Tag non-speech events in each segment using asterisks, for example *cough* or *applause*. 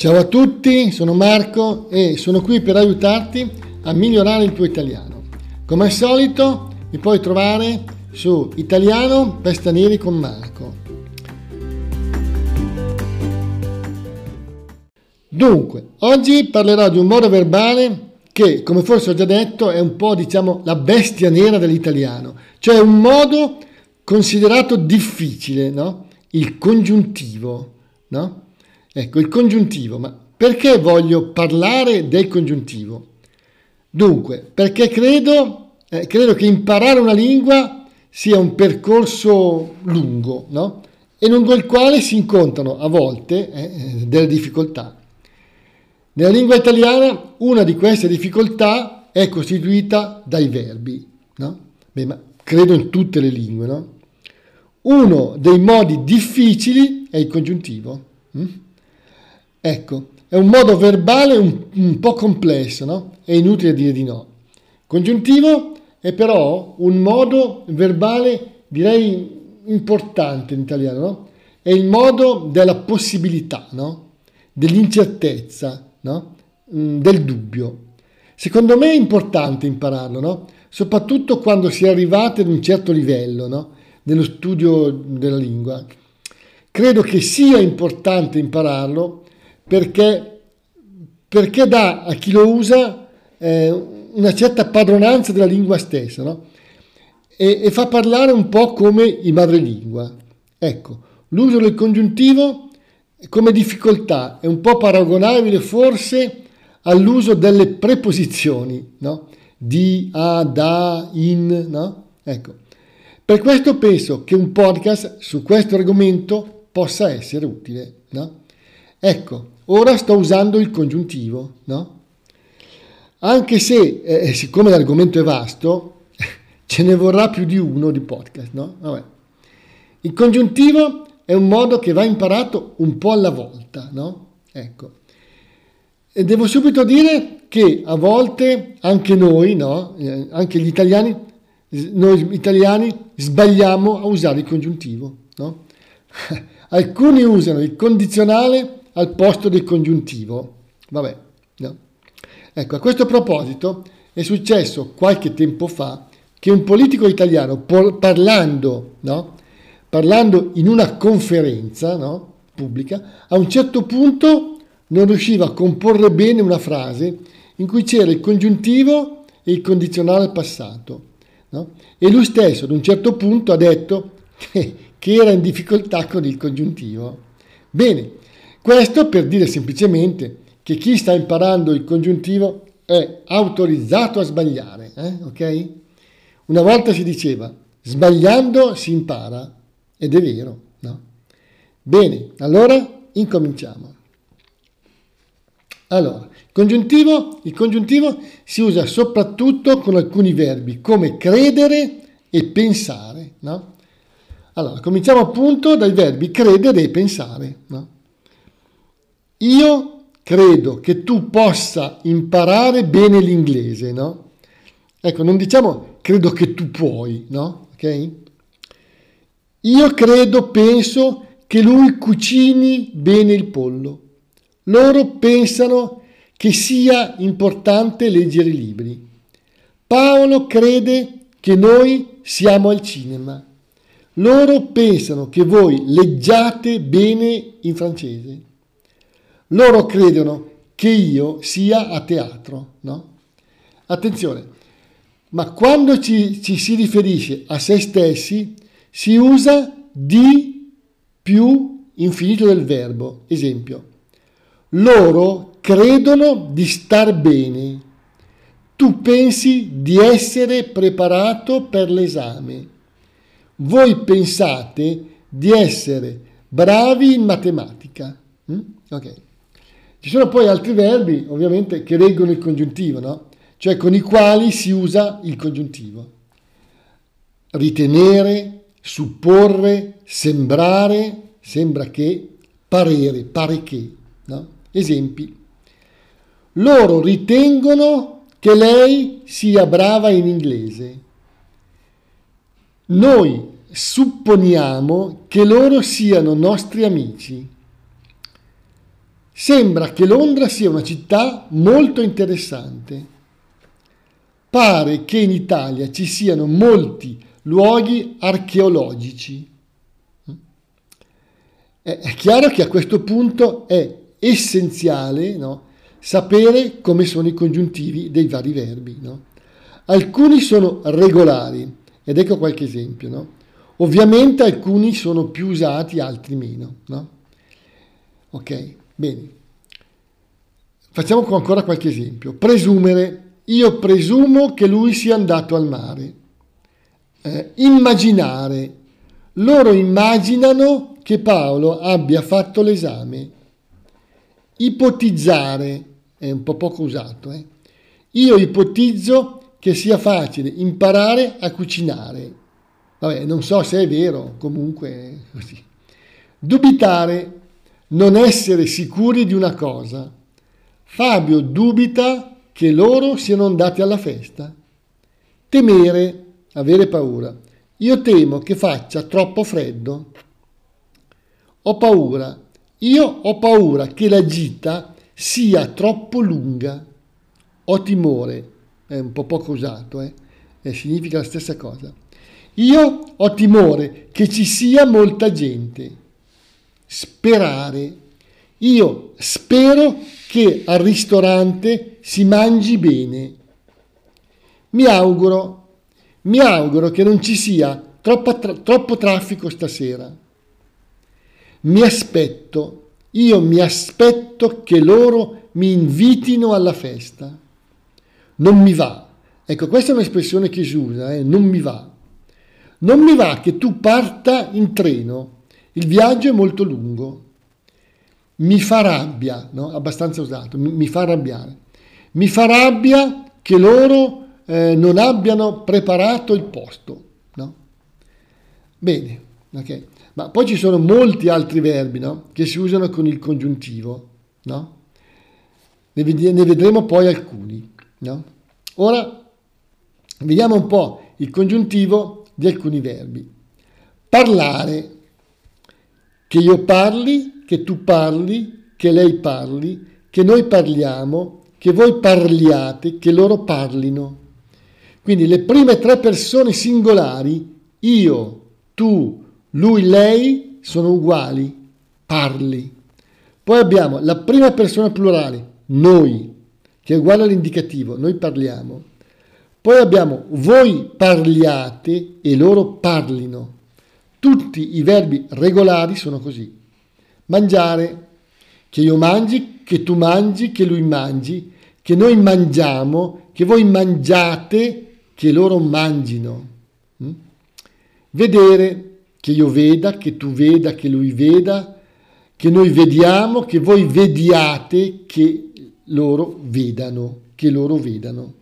Ciao a tutti, sono Marco e sono qui per aiutarti a migliorare il tuo italiano. Come al solito mi puoi trovare su Italiano per stranieri con Marco. Dunque, oggi parlerò di un modo verbale che, come forse ho già detto, è un po' diciamo la bestia nera dell'italiano, cioè un modo considerato difficile, no? Il congiuntivo, no? Ecco, il congiuntivo, ma perché voglio parlare del congiuntivo? Dunque, perché credo, eh, credo che imparare una lingua sia un percorso lungo, no? E lungo il quale si incontrano a volte eh, eh, delle difficoltà. Nella lingua italiana una di queste difficoltà è costituita dai verbi, no? Beh, ma credo in tutte le lingue, no? Uno dei modi difficili è il congiuntivo. Hm? Ecco, è un modo verbale un, un po' complesso, no? È inutile dire di no. Congiuntivo è però un modo verbale, direi, importante in italiano, no? È il modo della possibilità, no? Dell'incertezza, no? Mm, del dubbio. Secondo me è importante impararlo, no? Soprattutto quando si è arrivati ad un certo livello, no? Nello studio della lingua. Credo che sia importante impararlo perché, perché dà a chi lo usa eh, una certa padronanza della lingua stessa no? e, e fa parlare un po' come i madrelingua. Ecco, l'uso del congiuntivo come difficoltà è un po' paragonabile forse all'uso delle preposizioni, no? di, a, da, in, no? Ecco. Per questo penso che un podcast su questo argomento possa essere utile, no? Ecco, ora sto usando il congiuntivo, no? Anche se, eh, eh siccome l'argomento è vasto, *laughs* ce ne vorrà più di uno di podcast, no? Vabbè. Il congiuntivo è un modo che va imparato un po' alla volta, no? Ecco. E devo subito dire che a volte anche noi, no? Eh, anche gli italiani, noi italiani sbagliamo a usare il congiuntivo, no? *laughs* Alcuni usano il condizionale al posto del congiuntivo. Vabbè, no. Ecco, a questo proposito è successo qualche tempo fa che un politico italiano parlando, no, parlando in una conferenza no, pubblica, a un certo punto non riusciva a comporre bene una frase in cui c'era il congiuntivo e il condizionale al passato. No? E lui stesso ad un certo punto ha detto che, *laughs* che era in difficoltà con il congiuntivo. Bene, questo per dire semplicemente che chi sta imparando il congiuntivo è autorizzato a sbagliare, eh? ok? Una volta si diceva sbagliando si impara ed è vero, no? Bene, allora incominciamo. Allora, congiuntivo, il congiuntivo si usa soprattutto con alcuni verbi come credere e pensare, no? Allora, cominciamo appunto dai verbi credere e pensare, no? Io credo che tu possa imparare bene l'inglese, no? Ecco, non diciamo credo che tu puoi, no? Ok? Io credo, penso che lui cucini bene il pollo. Loro pensano che sia importante leggere libri. Paolo crede che noi siamo al cinema. Loro pensano che voi leggiate bene in francese. Loro credono che io sia a teatro, no? Attenzione, ma quando ci, ci si riferisce a se stessi si usa di più infinito del verbo. Esempio, loro credono di star bene. Tu pensi di essere preparato per l'esame. Voi pensate di essere bravi in matematica. Mm? Ok. Ci sono poi altri verbi, ovviamente, che reggono il congiuntivo, no? Cioè con i quali si usa il congiuntivo. Ritenere, supporre, sembrare, sembra che, parere, pare che, no? Esempi. Loro ritengono che lei sia brava in inglese. Noi supponiamo che loro siano nostri amici Sembra che Londra sia una città molto interessante. Pare che in Italia ci siano molti luoghi archeologici. È chiaro che a questo punto è essenziale no, sapere come sono i congiuntivi dei vari verbi. No? Alcuni sono regolari, ed ecco qualche esempio. No? Ovviamente alcuni sono più usati, altri meno. Ok, bene. Facciamo ancora qualche esempio. Presumere. Io presumo che lui sia andato al mare. Eh, immaginare. Loro immaginano che Paolo abbia fatto l'esame. Ipotizzare. È un po' poco usato. Eh? Io ipotizzo che sia facile imparare a cucinare. Vabbè, non so se è vero, comunque così. Dubitare. Non essere sicuri di una cosa. Fabio dubita che loro siano andati alla festa. Temere, avere paura. Io temo che faccia troppo freddo. Ho paura. Io ho paura che la gita sia troppo lunga. Ho timore. È un po' poco usato, eh? E significa la stessa cosa. Io ho timore che ci sia molta gente. Sperare. Io spero che al ristorante si mangi bene. Mi auguro, mi auguro che non ci sia troppo, tra, troppo traffico stasera. Mi aspetto, io mi aspetto che loro mi invitino alla festa. Non mi va. Ecco, questa è un'espressione che si usa, eh? non mi va. Non mi va che tu parta in treno. Il viaggio è molto lungo mi fa rabbia, no? abbastanza usato, mi, mi, fa arrabbiare. Mi fa rabbia che loro eh, non abbiano preparato il posto. No? Bene, ok. Ma poi ci sono molti altri verbi no? che si usano con il congiuntivo. No? Ne, ne, vedremo poi alcuni. No? Ora vediamo un po' il congiuntivo di alcuni verbi. Parlare, che io parli, che tu parli, che lei parli, che noi parliamo, che voi parliate, che loro parlino. Quindi le prime tre persone singolari, io, tu, lui, lei, sono uguali, parli. Poi abbiamo la prima persona plurale, noi, che è uguale all'indicativo, noi parliamo. Poi abbiamo voi parliate e loro parlino. Tutti i verbi regolari sono così mangiare, che io mangi, che tu mangi, che lui mangi, che noi mangiamo, che voi mangiate, che loro mangino. Mm? Vedere, che io veda, che tu veda, che lui veda, che noi vediamo, che voi vediate, che loro vedano, che loro vedano.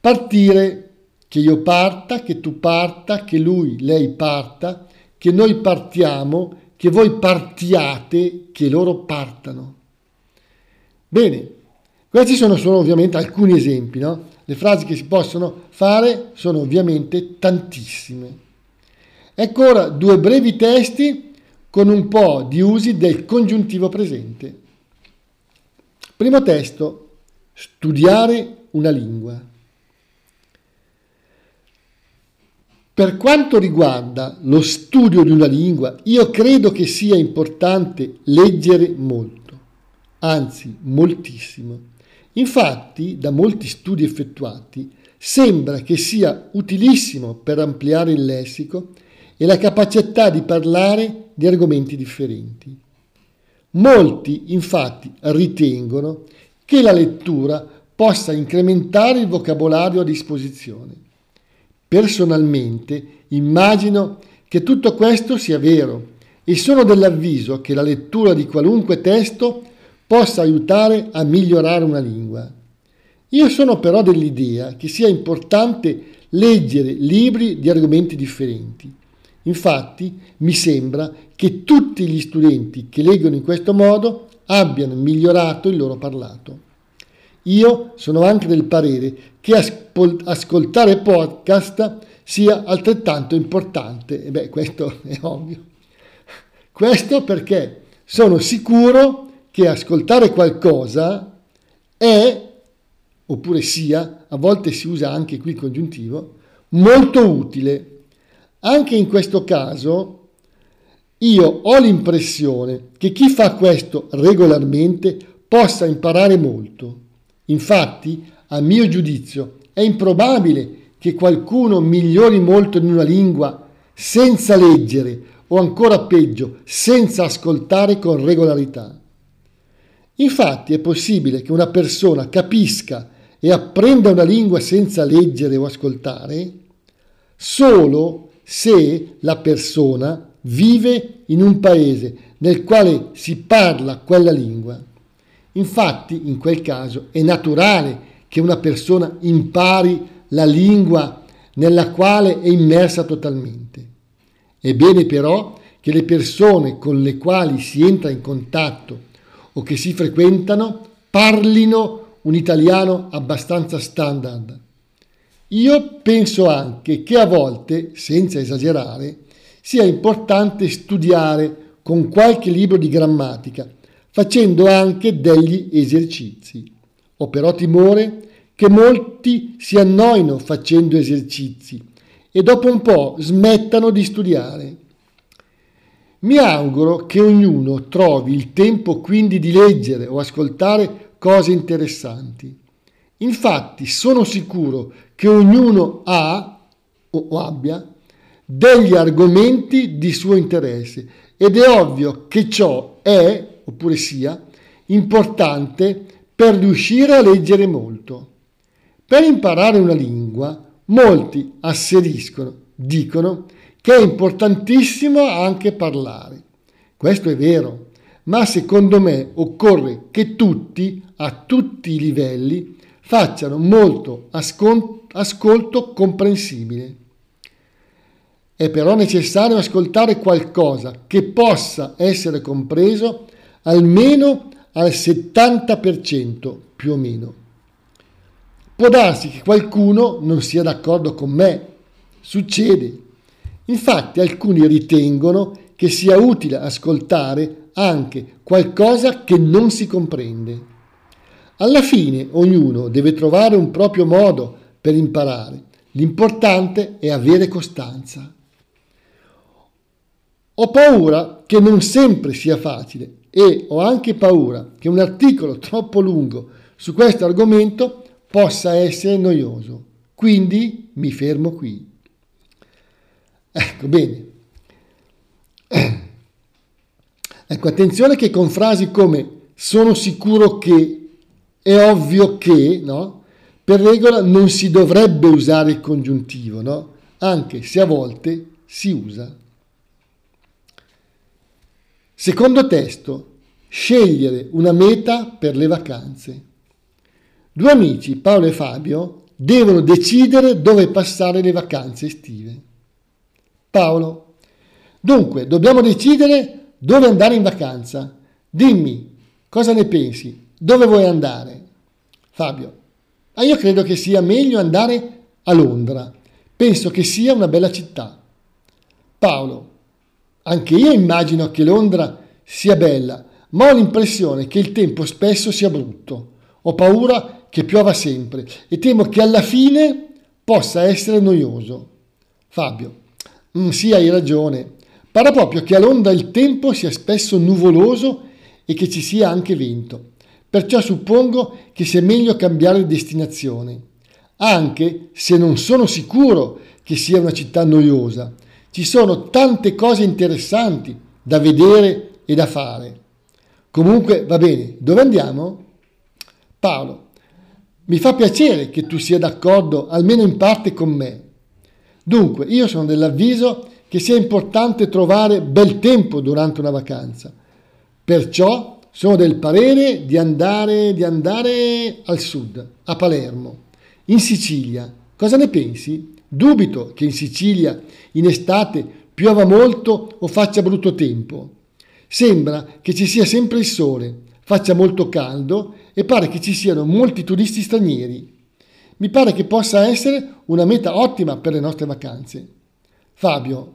Partire, che io parta, che tu parta, che lui, lei parta, che noi partiamo, che voi partiate, che loro partano. Bene, questi sono solo ovviamente alcuni esempi, no? Le frasi che si possono fare sono ovviamente tantissime. Ecco ora due brevi testi con un po' di usi del congiuntivo presente. Primo testo, studiare una lingua. Per quanto riguarda lo studio di una lingua, io credo che sia importante leggere molto, anzi moltissimo. Infatti, da molti studi effettuati, sembra che sia utilissimo per ampliare il lessico e la capacità di parlare di argomenti differenti. Molti, infatti, ritengono che la lettura possa incrementare il vocabolario a disposizione Personalmente immagino che tutto questo sia vero e sono dell'avviso che la lettura di qualunque testo possa aiutare a migliorare una lingua. Io sono però dell'idea che sia importante leggere libri di argomenti differenti. Infatti mi sembra che tutti gli studenti che leggono in questo modo abbiano migliorato il loro parlato. Io sono anche del parere che ascoltare podcast sia altrettanto importante. E beh, questo *laughs* è ovvio. Questo perché sono sicuro che ascoltare qualcosa è, oppure sia, a volte si usa anche qui il congiuntivo, molto utile. Anche in questo caso io ho l'impressione che chi fa questo regolarmente possa imparare molto. Infatti, a mio giudizio, è improbabile che qualcuno migliori molto in una lingua senza leggere o ancora peggio, senza ascoltare con regolarità. Infatti è possibile che una persona capisca e apprenda una lingua senza leggere o ascoltare solo se la persona vive in un paese nel quale si parla quella lingua. Infatti, in quel caso, è naturale che una persona impari la lingua nella quale è immersa totalmente. È bene però che le persone con le quali si entra in contatto o che si frequentano parlino un italiano abbastanza standard. Io penso anche che a volte, senza esagerare, sia importante studiare con qualche libro di grammatica, facendo anche degli esercizi. Ho però timore che molti si annoino facendo esercizi e dopo un po' smettano di studiare. Mi auguro che ognuno trovi il tempo quindi di leggere o ascoltare cose interessanti. Infatti sono sicuro che ognuno ha o abbia degli argomenti di suo interesse ed è ovvio che ciò è, oppure sia, importante per riuscire a leggere molto. Per imparare una lingua, molti asseriscono, dicono che è importantissimo anche parlare. Questo è vero, ma secondo me occorre che tutti, a tutti i livelli, facciano molto ascolto comprensibile. È però necessario ascoltare qualcosa che possa essere compreso almeno al 70% più o meno. Può darsi che qualcuno non sia d'accordo con me, succede. Infatti alcuni ritengono che sia utile ascoltare anche qualcosa che non si comprende. Alla fine ognuno deve trovare un proprio modo per imparare. L'importante è avere costanza. Ho paura che non sempre sia facile e ho anche paura che un articolo troppo lungo su questo argomento possa essere noioso. Quindi mi fermo qui. Ecco, bene. *clears throat* Ecco, attenzione che con frasi come sono sicuro che, è ovvio che, no? Per regola non si dovrebbe usare il congiuntivo, no? Anche se a volte si usa. Secondo testo, scegliere una meta per le vacanze. Due amici, Paolo e Fabio, devono decidere dove passare le vacanze estive. Paolo, dunque dobbiamo decidere dove andare in vacanza. Dimmi, cosa ne pensi? Dove vuoi andare? Fabio, ah, io credo che sia meglio andare a Londra. Penso che sia una bella città. Paolo, anche io immagino che Londra sia bella, ma ho l'impressione che il tempo spesso sia brutto. Ho paura che piova sempre e temo che alla fine possa essere noioso. Fabio, mm, sì, hai ragione. Pare proprio che a Londra il tempo sia spesso nuvoloso e che ci sia anche vento. Perciò suppongo che sia meglio cambiare destinazione, anche se non sono sicuro che sia una città noiosa. Ci sono tante cose interessanti da vedere e da fare. Comunque va bene, dove andiamo? Paolo, mi fa piacere che tu sia d'accordo almeno in parte con me. Dunque, io sono dell'avviso che sia importante trovare bel tempo durante una vacanza. Perciò sono del parere di andare, di andare al sud, a Palermo, in Sicilia. Cosa ne pensi? Dubito che in Sicilia in estate piova molto o faccia brutto tempo. Sembra che ci sia sempre il sole, faccia molto caldo e pare che ci siano molti turisti stranieri. Mi pare che possa essere una meta ottima per le nostre vacanze. Fabio,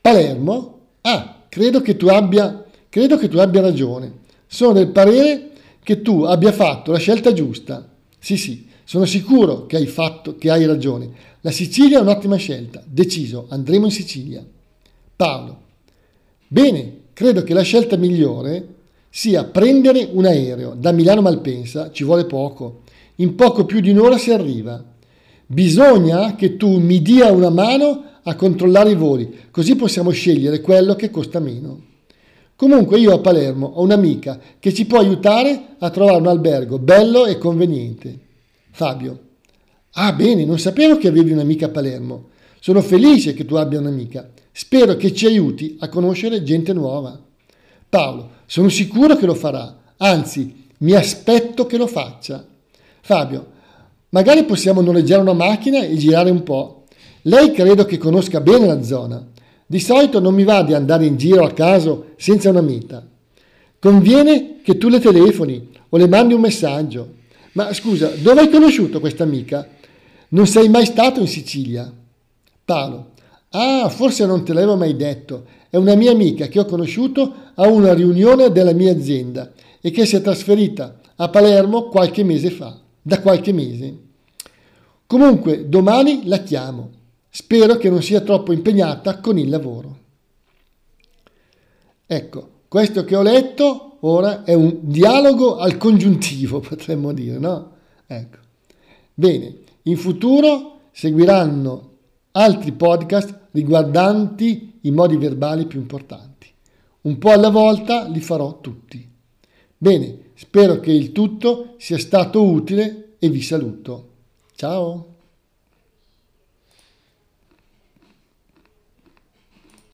Palermo? Ah, credo che tu abbia, credo che tu abbia ragione. Sono del parere che tu abbia fatto la scelta giusta. Sì, sì, sono sicuro che hai fatto, che hai ragione. La Sicilia è un'ottima scelta. Deciso, andremo in Sicilia. Paolo. Bene, credo che la scelta migliore sia prendere un aereo da Milano Malpensa, ci vuole poco. In poco più di un'ora si arriva. Bisogna che tu mi dia una mano a controllare i voli, così possiamo scegliere quello che costa meno. Comunque io a Palermo ho un'amica che ci può aiutare a trovare un albergo bello e conveniente. Fabio. Ah bene, non sapevo che avevi un'amica a Palermo. Sono felice che tu abbia un'amica. Spero che ci aiuti a conoscere gente nuova. Paolo. Sono sicuro che lo farà. Anzi, mi aspetto che lo faccia. Fabio. Magari possiamo noleggiare una macchina e girare un po'. Lei credo che conosca bene la zona. Di solito non mi va di andare in giro a caso senza una meta. Conviene che tu le telefoni o le mandi un messaggio. Ma scusa, dove hai conosciuto questa amica? Non sei mai stato in Sicilia? Paolo. Ah, forse non te l'avevo mai detto. È una mia amica che ho conosciuto a una riunione della mia azienda e che si è trasferita a Palermo qualche mese fa, da qualche mese. Comunque, domani la chiamo. Spero che non sia troppo impegnata con il lavoro. Ecco, questo che ho letto ora è un dialogo al congiuntivo, *laughs* potremmo dire, no? Ecco. Bene, in futuro seguiranno altri podcast riguardanti i modi verbali più importanti. Un po' alla volta li farò tutti. Bene, spero che il tutto sia stato utile e vi saluto. Ciao!